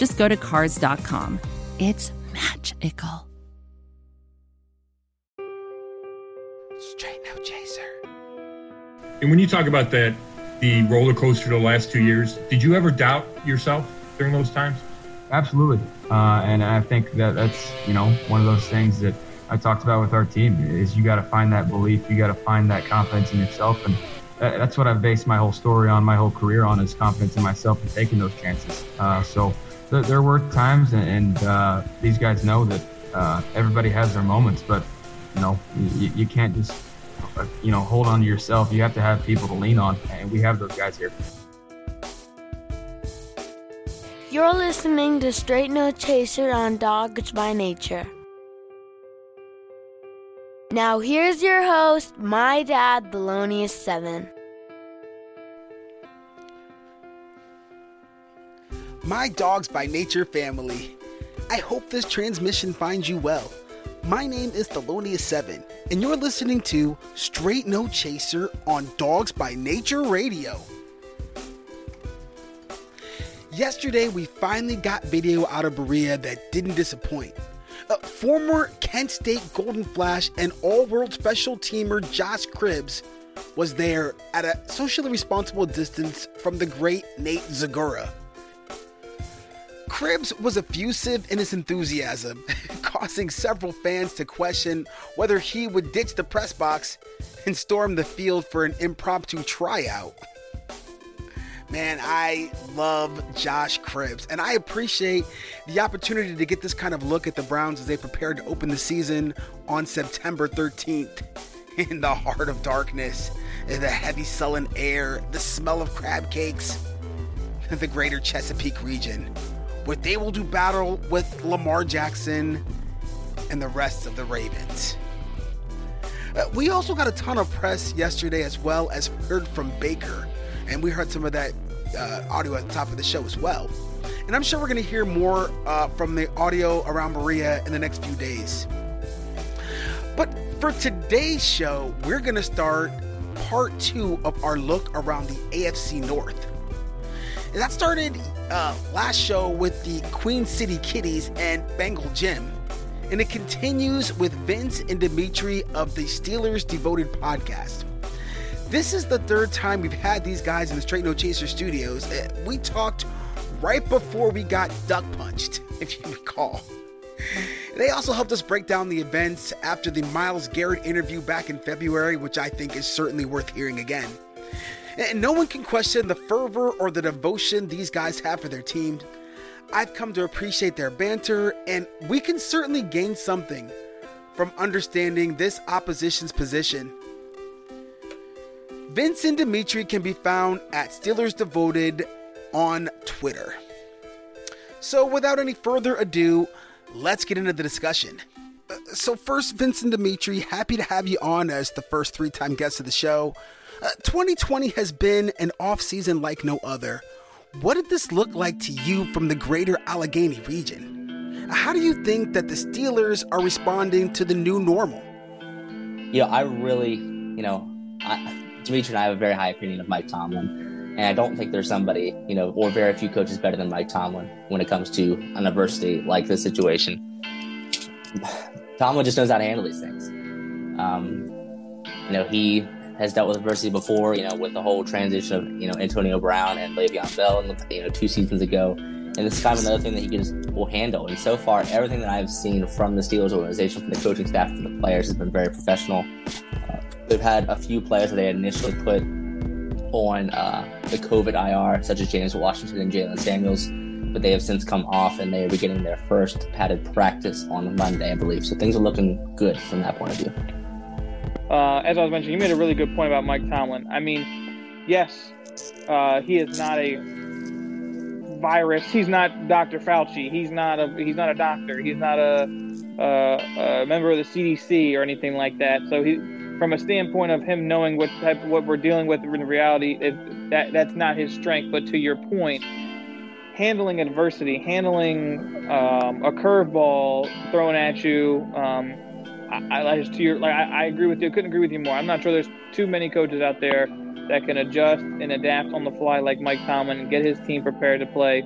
just go to Cars.com. It's magical. Straight no chaser. And when you talk about that, the roller coaster the last two years, did you ever doubt yourself during those times? Absolutely. Uh, and I think that that's, you know, one of those things that I talked about with our team is you got to find that belief. You got to find that confidence in yourself. And that's what I've based my whole story on, my whole career on is confidence in myself and taking those chances. Uh, so th- there were times, and, and uh, these guys know that uh, everybody has their moments, but you know, you, you can't just, you know, hold on to yourself. You have to have people to lean on, and we have those guys here. You're listening to Straight No Chaser on Dogs by Nature. Now here's your host, my dad, Thelonious7. My Dogs by Nature family. I hope this transmission finds you well. My name is Thelonious7, and you're listening to Straight No Chaser on Dogs by Nature Radio. Yesterday, we finally got video out of Berea that didn't disappoint. Uh, former Kent State Golden Flash and All World Special Teamer Josh Cribbs was there at a socially responsible distance from the great Nate Zegura. Cribbs was effusive in his enthusiasm, causing several fans to question whether he would ditch the press box and storm the field for an impromptu tryout. Man, I love Josh Cribbs, and I appreciate the opportunity to get this kind of look at the Browns as they prepare to open the season on September 13th. In the heart of darkness, the heavy sullen air, the smell of crab cakes, the greater Chesapeake region where they will do battle with Lamar Jackson and the rest of the Ravens. Uh, we also got a ton of press yesterday as well as heard from Baker, and we heard some of that uh, audio at the top of the show as well. And I'm sure we're going to hear more uh, from the audio around Berea in the next few days. But for today's show, we're going to start part two of our look around the AFC North. And that started uh, last show with the Queen City Kitties and Bengal Jim. And it continues with Vince and Dimitri of the Steelers Devoted podcast. This is the third time we've had these guys in the Straight No Chaser studios. Uh, we talked right before we got duck punched, if you recall. They also helped us break down the events after the Myles Garrett interview back in February, which I think is certainly worth hearing again. And no one can question the fervor or the devotion these guys have for their team. I've come to appreciate their banter, and we can certainly gain something from understanding this opposition's position. Vince and Dimitri can be found at Steelers Devoted on Twitter. So, without any further ado, let's get into the discussion. Uh, so, first, Vincent Dimitri, happy to have you on as the first three time guest of the show. Uh, 2020 has been an off season like no other. What did this look like to you from the greater Allegheny region? How do you think that the Steelers are responding to the new normal? You know, I really, you know, I, Dimitri and I have a very high opinion of Mike Tomlin. And I don't think there's somebody, you know, or very few coaches better than Mike Tomlin when it comes to an adversity like this situation. Tomlin just knows how to handle these things. Um, you know, he has dealt with adversity before, you know, with the whole transition of, you know, Antonio Brown and Le'Veon Bell, you know, two seasons ago. And this is kind of another thing that he can just will handle. And so far, everything that I've seen from the Steelers organization, from the coaching staff, from the players, has been very professional. Uh, they've had a few players that they initially put on uh, the COVID IR, such as James Washington and Jaylen Samuels, but they have since come off and they are beginning their first padded practice on Monday, I believe. So things are looking good from that point of view uh, as I was mentioning, you made a really good point about Mike Tomlin. I mean, yes, uh, he is not a virus. He's not Dr. Fauci. He's not a he's not a doctor. He's not a, a, a member of the CDC or anything like that. So he, from a standpoint of him knowing what type what we're dealing with in reality, it, that that's not his strength. But to your point, handling adversity, handling um, a curveball thrown at you. Um, I, I just to your like I, I agree with you. I couldn't agree with you more. I'm not sure there's too many coaches out there that can adjust and adapt on the fly like Mike Tomlin and get his team prepared to play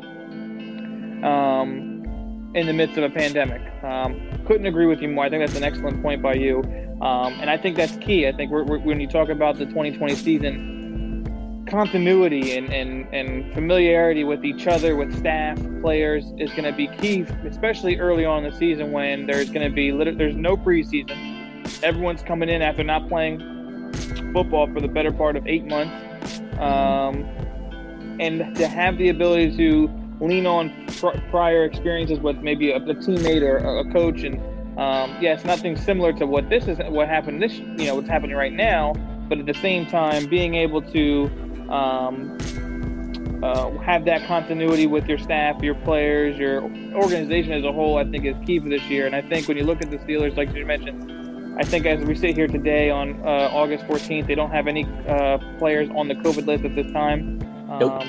um, in the midst of a pandemic. Um, couldn't agree with you more. I think that's an excellent point by you. Um, and I think that's key. I think we're, we're, when you talk about the 2020 season, continuity and, and, and familiarity with each other, with staff, players, is going to be key, especially early on in the season when there's going to be there's no preseason. Everyone's coming in after not playing football for the better part of eight months, um, and to have the ability to lean on pr- prior experiences with maybe a, a teammate or a, coach, and um, yes, nothing similar to what this is, what happened this, you know, what's happening right now, but at the same time, being able to um, uh, have that continuity with your staff, your players, your organization as a whole, I think is key for this year. And I think when you look at the Steelers, like you mentioned, I think as we sit here today on uh, August 14th, they don't have any uh, players on the COVID list at this time. Um, nope.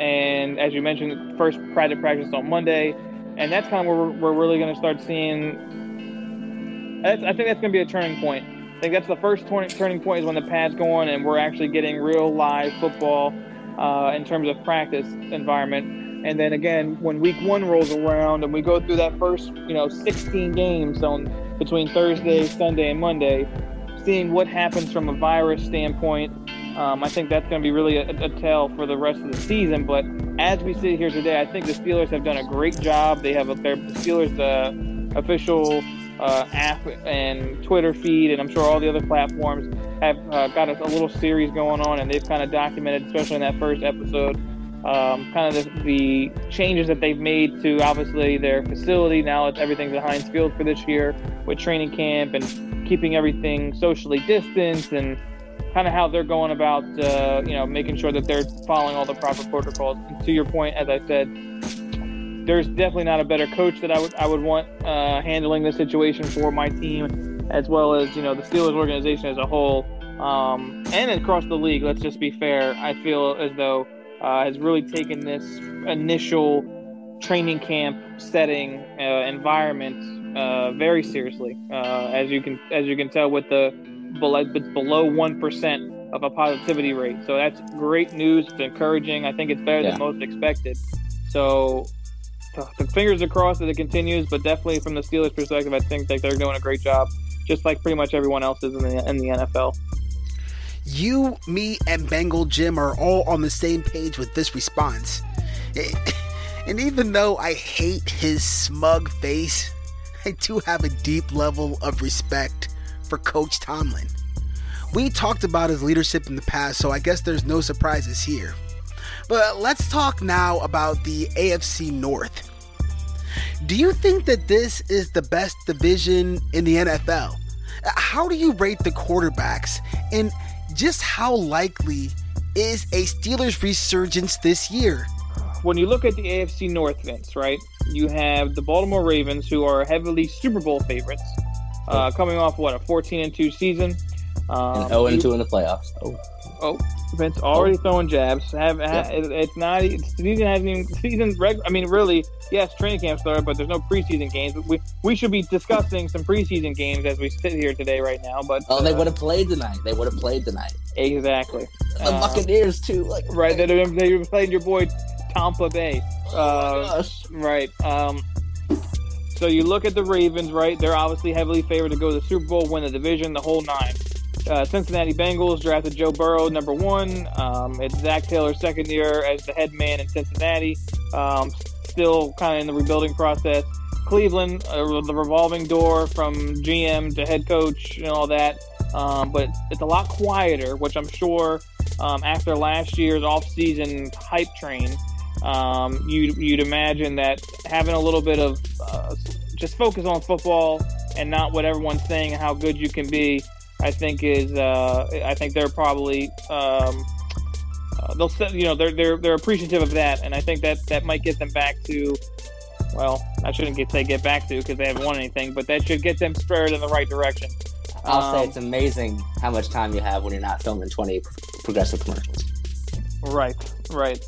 And as you mentioned, first private practice on Monday, and that's kind of where we're, we're really going to start seeing. I think that's going to be a turning point. I think that's the first turning point is when the pads go on and we're actually getting real live football uh, in terms of practice environment. And then again, when week one rolls around and we go through that first, you know, 16 games on between Thursday, Sunday, and Monday, seeing what happens from a virus standpoint. Um, I think that's going to be really a, a tell for the rest of the season. But as we sit here today, I think the Steelers have done a great job. They have a, their the Steelers uh, official uh, app and Twitter feed, and I'm sure all the other platforms have uh, got a, a little series going on, and they've kind of documented, especially in that first episode, um, kind of the, the, changes that they've made to obviously their facility. Now it's everything's at Heinz Field for this year with training camp and keeping everything socially distanced and kind of how they're going about, uh, you know, making sure that they're following all the proper protocols. And to your point, as I said, there's definitely not a better coach that I would I would want uh, handling this situation for my team, as well as you know the Steelers organization as a whole, um, and across the league. Let's just be fair. I feel as though uh, has really taken this initial training camp setting uh, environment uh, very seriously. Uh, as you can as you can tell with the below, below one percent of a positivity rate. So that's great news. It's encouraging. I think it's better yeah. than most expected. So the fingers are crossed that it continues. But definitely from the Steelers' perspective, I think that they're doing a great job, just like pretty much everyone else is in the in the NFL. You, me, and Bengal Jim are all on the same page with this response. And even though I hate his smug face, I do have a deep level of respect for Coach Tomlin. We talked about his leadership in the past, so I guess there's no surprises here. But let's talk now about the AFC North. Do you think that this is the best division in the NFL? How do you rate the quarterbacks? And just how likely is a Steelers resurgence this year? When you look at the AFC North, Vince, right? You have the Baltimore Ravens, who are heavily Super Bowl favorites, uh, coming off what a 14 and 2 season. Um, and 0 and 2 in the playoffs. Oh. Oh, Vince already oh. throwing jabs. Have, yeah. it's not it's, season hasn't even season reg. I mean, really, yes, training camp started, but there's no preseason games. We we should be discussing some preseason games as we sit here today, right now. But oh, uh, they would have played tonight. They would have played tonight. Exactly. The uh, Buccaneers too. Like right, they they were playing your boy Tampa Bay. Oh uh, right. Um. So you look at the Ravens, right? They're obviously heavily favored to go to the Super Bowl, win the division, the whole nine. Uh, Cincinnati Bengals drafted Joe Burrow number one. Um, it's Zac Taylor's second year as the head man in Cincinnati. Um, still kind of in the rebuilding process. Cleveland, uh, the revolving door from GM to head coach and all that. Um, but it's a lot quieter, which I'm sure um, after last year's offseason hype train, um, you'd, you'd imagine that having a little bit of uh, just focus on football and not what everyone's saying how good you can be I think is uh, I think they're probably um, uh, they'll you know they're they're they're appreciative of that, and I think that that might get them back to. Well, I shouldn't get, say get back to because they haven't won anything, but that should get them spurred in the right direction. I'll Um, say it's amazing how much time you have when you're not filming 20 progressive commercials. Right, right.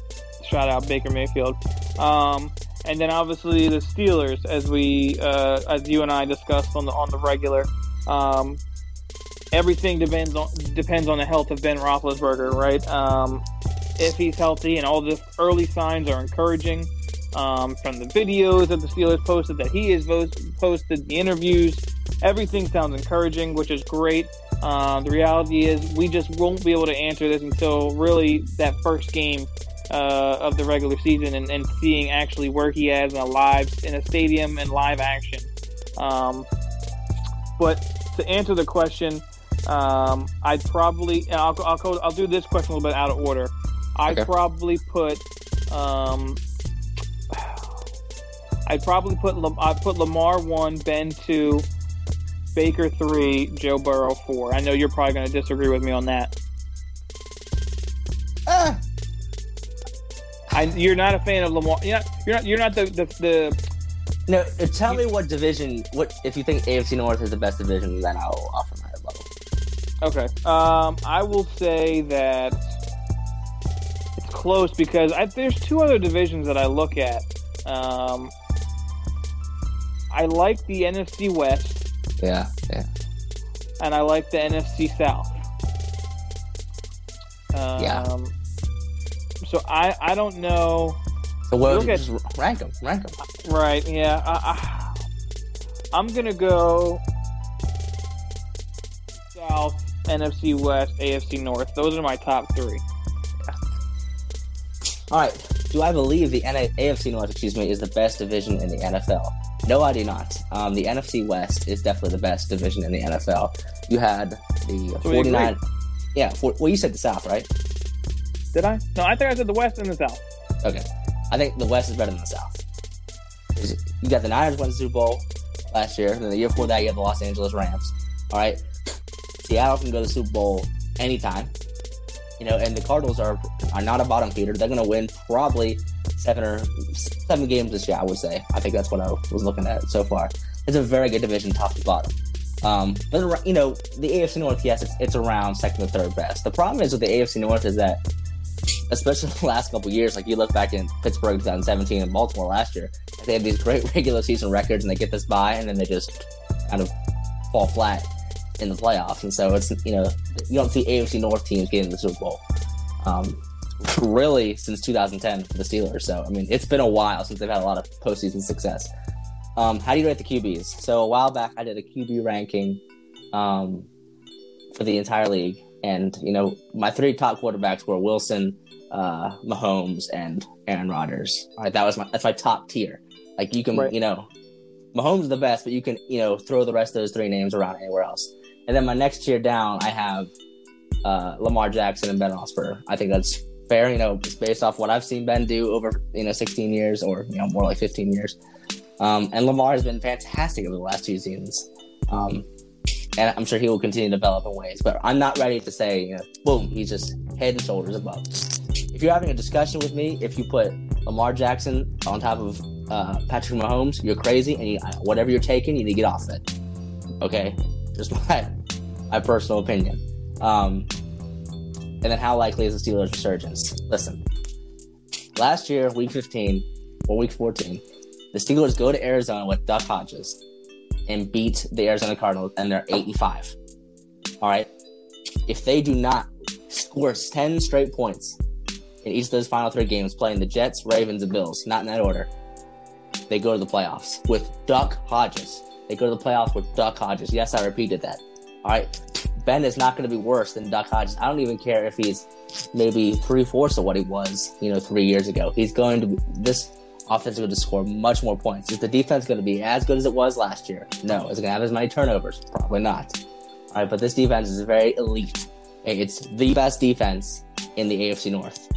Shout out Baker Mayfield. Um, and then obviously the Steelers, as we, uh, as you and I discussed on the on the regular. Um, everything depends on depends on the health of Ben Roethlisberger, right? Um, if he's healthy, and all the early signs are encouraging. Um, from the videos that the Steelers posted, that he has posted, the interviews, everything sounds encouraging, which is great. Uh, the reality is, we just won't be able to answer this until really that first game uh, of the regular season and, and seeing actually where he is in a live in a stadium and live action. Um, but to answer the question, um, I'd probably I'll, I'll go, I'll do this question a little bit out of order. I'd Okay. probably put um, I'd probably put I'd put Lamar one, Ben two, Baker three, Joe Burrow four. I know you're probably going to disagree with me on that. Ah, I, you're not a fan of Lamar. You're not. You're not. You're not the the, the no, uh, tell me what division, what if you think AFC North is the best division, then I'll offer my rebuttal. Okay. Um, I will say that it's close because I, there's two other divisions that I look at. Um, I like the NFC West Yeah, yeah. and I like the NFC South. Um, Yeah. So I I don't know. So what Look at- just rank them, rank them. Right. Yeah. I, I, I'm gonna go South, NFC West, AFC North. Those are my top three. All right. Do I believe the NA- AFC North, excuse me, is the best division in the NFL? No, I do not. Um, the NFC West is definitely the best division in the NFL. You had the So we 49. Yeah, for, well, you said the South, right? Did I? No, I think I said the West and the South. Okay. I think the West is better than the South. You got the Niners won the Super Bowl last year, and then the year before that, you had the Los Angeles Rams. All right. Seattle can go to the Super Bowl anytime. You know, and the Cardinals are are not a bottom feeder. They're going to win probably seven or seven games this year. I would say. I think that's what I was looking at so far. It's a very good division, top to bottom. Um, but you know, the AFC North, yes, it's, it's around second or third best. The problem is with the AFC North is that especially the last couple years. Like you look back in Pittsburgh 2017 and Baltimore last year, they have these great regular season records and they get this by and then they just kind of fall flat in the playoffs. And so it's you know you don't see AFC North teams getting the Super Bowl. Um, really since 2010 for the Steelers. So I mean it's been a while since they've had a lot of postseason success. Um, how do you rate the QBs? So a while back I did a QB ranking um, for the entire league, and you know my three top quarterbacks were Wilson, uh, Mahomes, and Aaron Rodgers. All right, that was my that's my top tier. Like you can, Right. you know, Mahomes is the best, but you can, you know, throw the rest of those three names around anywhere else. And then my next tier down, I have uh, Lamar Jackson and Ben Roethlisberger. I think that's fair. You know, just based off what I've seen Ben do over you know 16 years, or you know more like 15 years. Um, and Lamar has been fantastic over the last two seasons. Um, and I'm sure he will continue to develop in ways. But I'm not ready to say, you know, boom, he's just head and shoulders above. If you're having a discussion with me, if you put Lamar Jackson on top of uh, Patrick Mahomes, you're crazy, and you, whatever you're taking, you need to get off it. Okay, just my my personal opinion. Um, and then, how likely is the Steelers' resurgence? Listen, last year, Week 15 or Week 14, the Steelers go to Arizona with Duck Hodges and beat the Arizona Cardinals, and they're eight and five. All right, if they do not score ten straight points in each of those final three games, playing the Jets, Ravens, and Bills, not in that order, they go to the playoffs with Duck Hodges. They go to the playoffs with Duck Hodges. Yes, I repeated that. All right, Ben is not going to be worse than Duck Hodges. I don't even care if he's maybe three fourths of what he was, you know, three years ago. He's going to this offense is going to score much more points. Is the defense going to be as good as it was last year? No. Is it going to have as many turnovers? Probably not. All right, but this defense is very elite. It's the best defense in the AFC North.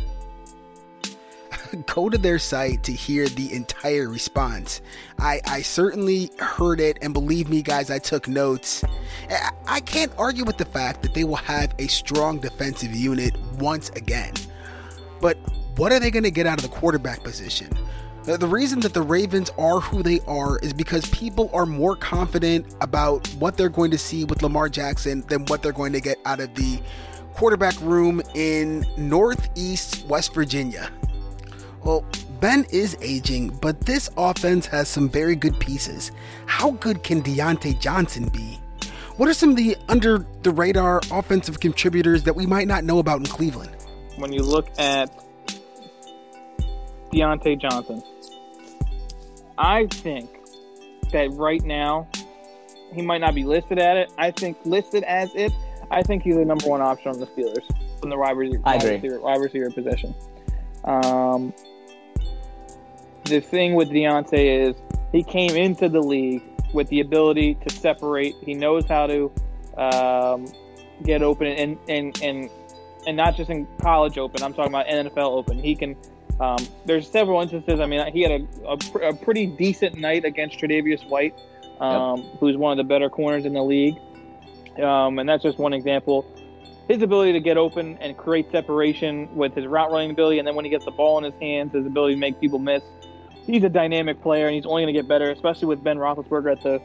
go to their site to hear the entire response. I, I certainly heard it, and believe me, guys, I took notes. I, I can't argue with the fact that they will have a strong defensive unit once again. But what are they going to get out of the quarterback position? The reason that the Ravens are who they are is because people are more confident about what they're going to see with Lamar Jackson than what they're going to get out of the quarterback room in Northeast West Virginia. Well, Ben is aging, but this offense has some very good pieces. How good can Diontae Johnson be? What are some of the under the radar offensive contributors that we might not know about in Cleveland? When you look at Diontae Johnson, I think that right now he might not be listed at it. I think listed as it. I think he's the number one option on the Steelers from the wide receiver, wide receiver, wide receiver position. Um, the thing with Diontae is he came into the league with the ability to separate. He knows how to um, get open and and and and not just in college open. I'm talking about NFL open. He can. Um, there's several instances. I mean, he had a, a, pr- a pretty decent night against Tre'Davious White, um, who's one of the better corners in the league. Um, and that's just one example. His ability to get open and create separation with his route running ability, and then when he gets the ball in his hands, his ability to make people miss. He's a dynamic player, and he's only going to get better, especially with Ben Roethlisberger at the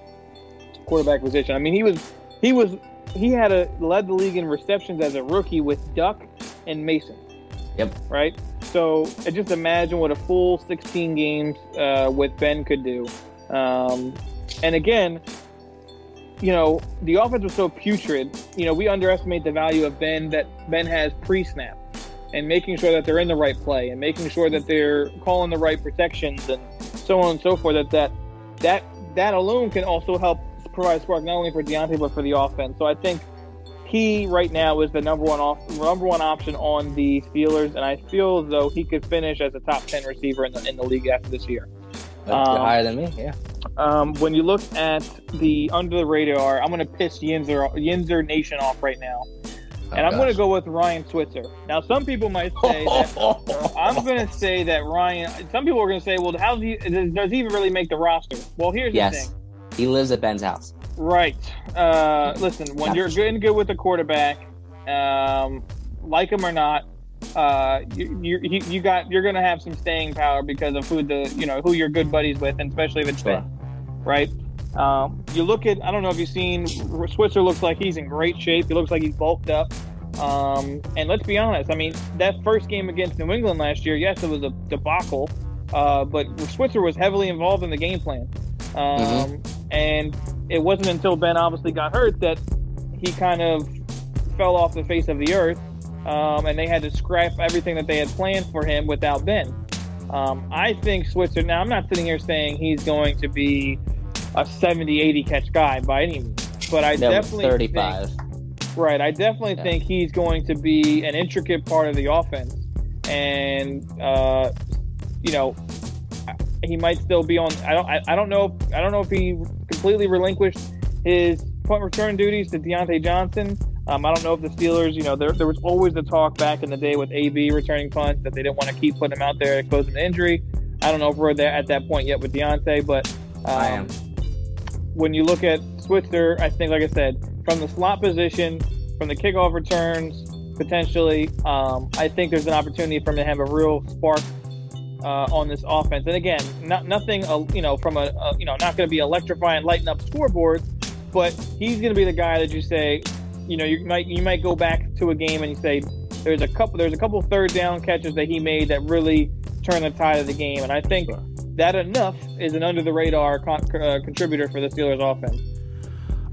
quarterback position. I mean, he was he was he had a led the league in receptions as a rookie with Duck and Mason. Yep. Right. So just imagine what a full 16 games uh, with Ben could do. Um, and again, you know, the offense was so putrid. You know, we underestimate the value of Ben that Ben has pre-snap and making sure that they're in the right play and making sure that they're calling the right protections and so on and so forth. That that that that alone can also help provide spark not only for Diontae but for the offense. So I think he right now is the number one off, number one option on the Steelers, and I feel as though he could finish as a top ten receiver in the in the league after this year. Um, higher than me. Yeah. Um, when you look at the under the radar, I'm going to piss Yinzer Yinzer Nation off right now, and I'm going to go with Ryan Switzer. Now, some people might say that I'm going to say that Ryan. Some people are going to say, "Well, how do you, does, he even really make the roster?" Well, here's the thing. He lives at Ben's house. Right. Uh, listen, when you're good and good with a quarterback, um, like him or not, uh, you, you you got you're gonna have some staying power because of who the you know who you're good buddies with, and especially if it's Sure. Ben, right? Um, you look at I don't know if you've seen Switzer looks like he's in great shape. He looks like he's bulked up. Um, and let's be honest, I mean that first game against New England last year, yes, it was a debacle, uh, but Switzer was heavily involved in the game plan. Um, And it wasn't until Ben obviously got hurt that he kind of fell off the face of the earth, um, and they had to scrap everything that they had planned for him without Ben. Um, I think Switzer. Now, I'm not sitting here saying he's going to be a 70, 80 catch guy by any means, but I was definitely 35. think Right. I definitely Yeah. think he's going to be an intricate part of the offense. And, uh, you know, he might still be on. I don't. I, I don't know. If, I don't know if he completely relinquished his punt return duties to Diontae Johnson. Um, I don't know if the Steelers. You know, there, there was always the talk back in the day with AB returning punts that they didn't want to keep putting him out there to cause him to injury. I don't know if we're there at that point yet with Diontae, but um, I am. When you look at Switzer, I think, like I said, from the slot position, from the kickoff returns, potentially, um, I think there's an opportunity for him to have a real spark uh, on this offense. And again, not nothing, uh, you know, from a, you know, not going to be electrifying, lighting up scoreboards, but he's going to be the guy that you say, you know, you might you might go back to a game and you say there's a couple there's a couple third down catches that he made that really turned the tide of the game, and I think that enough is an under the radar con- uh, contributor for the Steelers offense.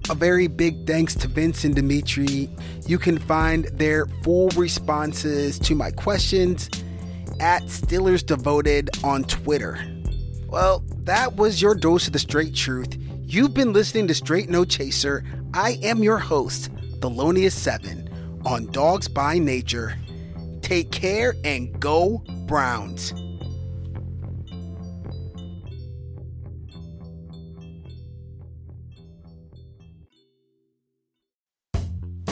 A very big thanks to Vince and Dimitri. You can find their full responses to my questions at Steelers Devoted on Twitter. Well, that was your dose of the straight truth. You've been listening to Straight No Chaser. I am your host, Thelonious7, on Dogs by Nature. Take care and go Browns.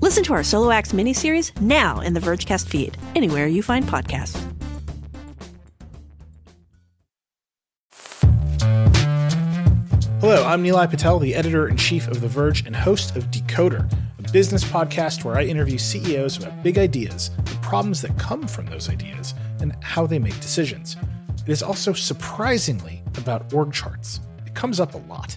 Listen to our Solo Acts miniseries now in the Vergecast feed, anywhere you find podcasts. Hello, I'm Nilay Patel, the editor in chief of The Verge and host of Decoder, a business podcast where I interview CEOs about big ideas, the problems that come from those ideas, and how they make decisions. It is also surprisingly about org charts. It comes up a lot.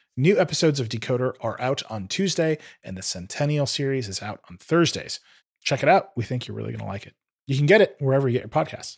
New episodes of Decoder are out on Tuesday, and the Centennial series is out on Thursdays. Check it out. We think you're really going to like it. You can get it wherever you get your podcasts.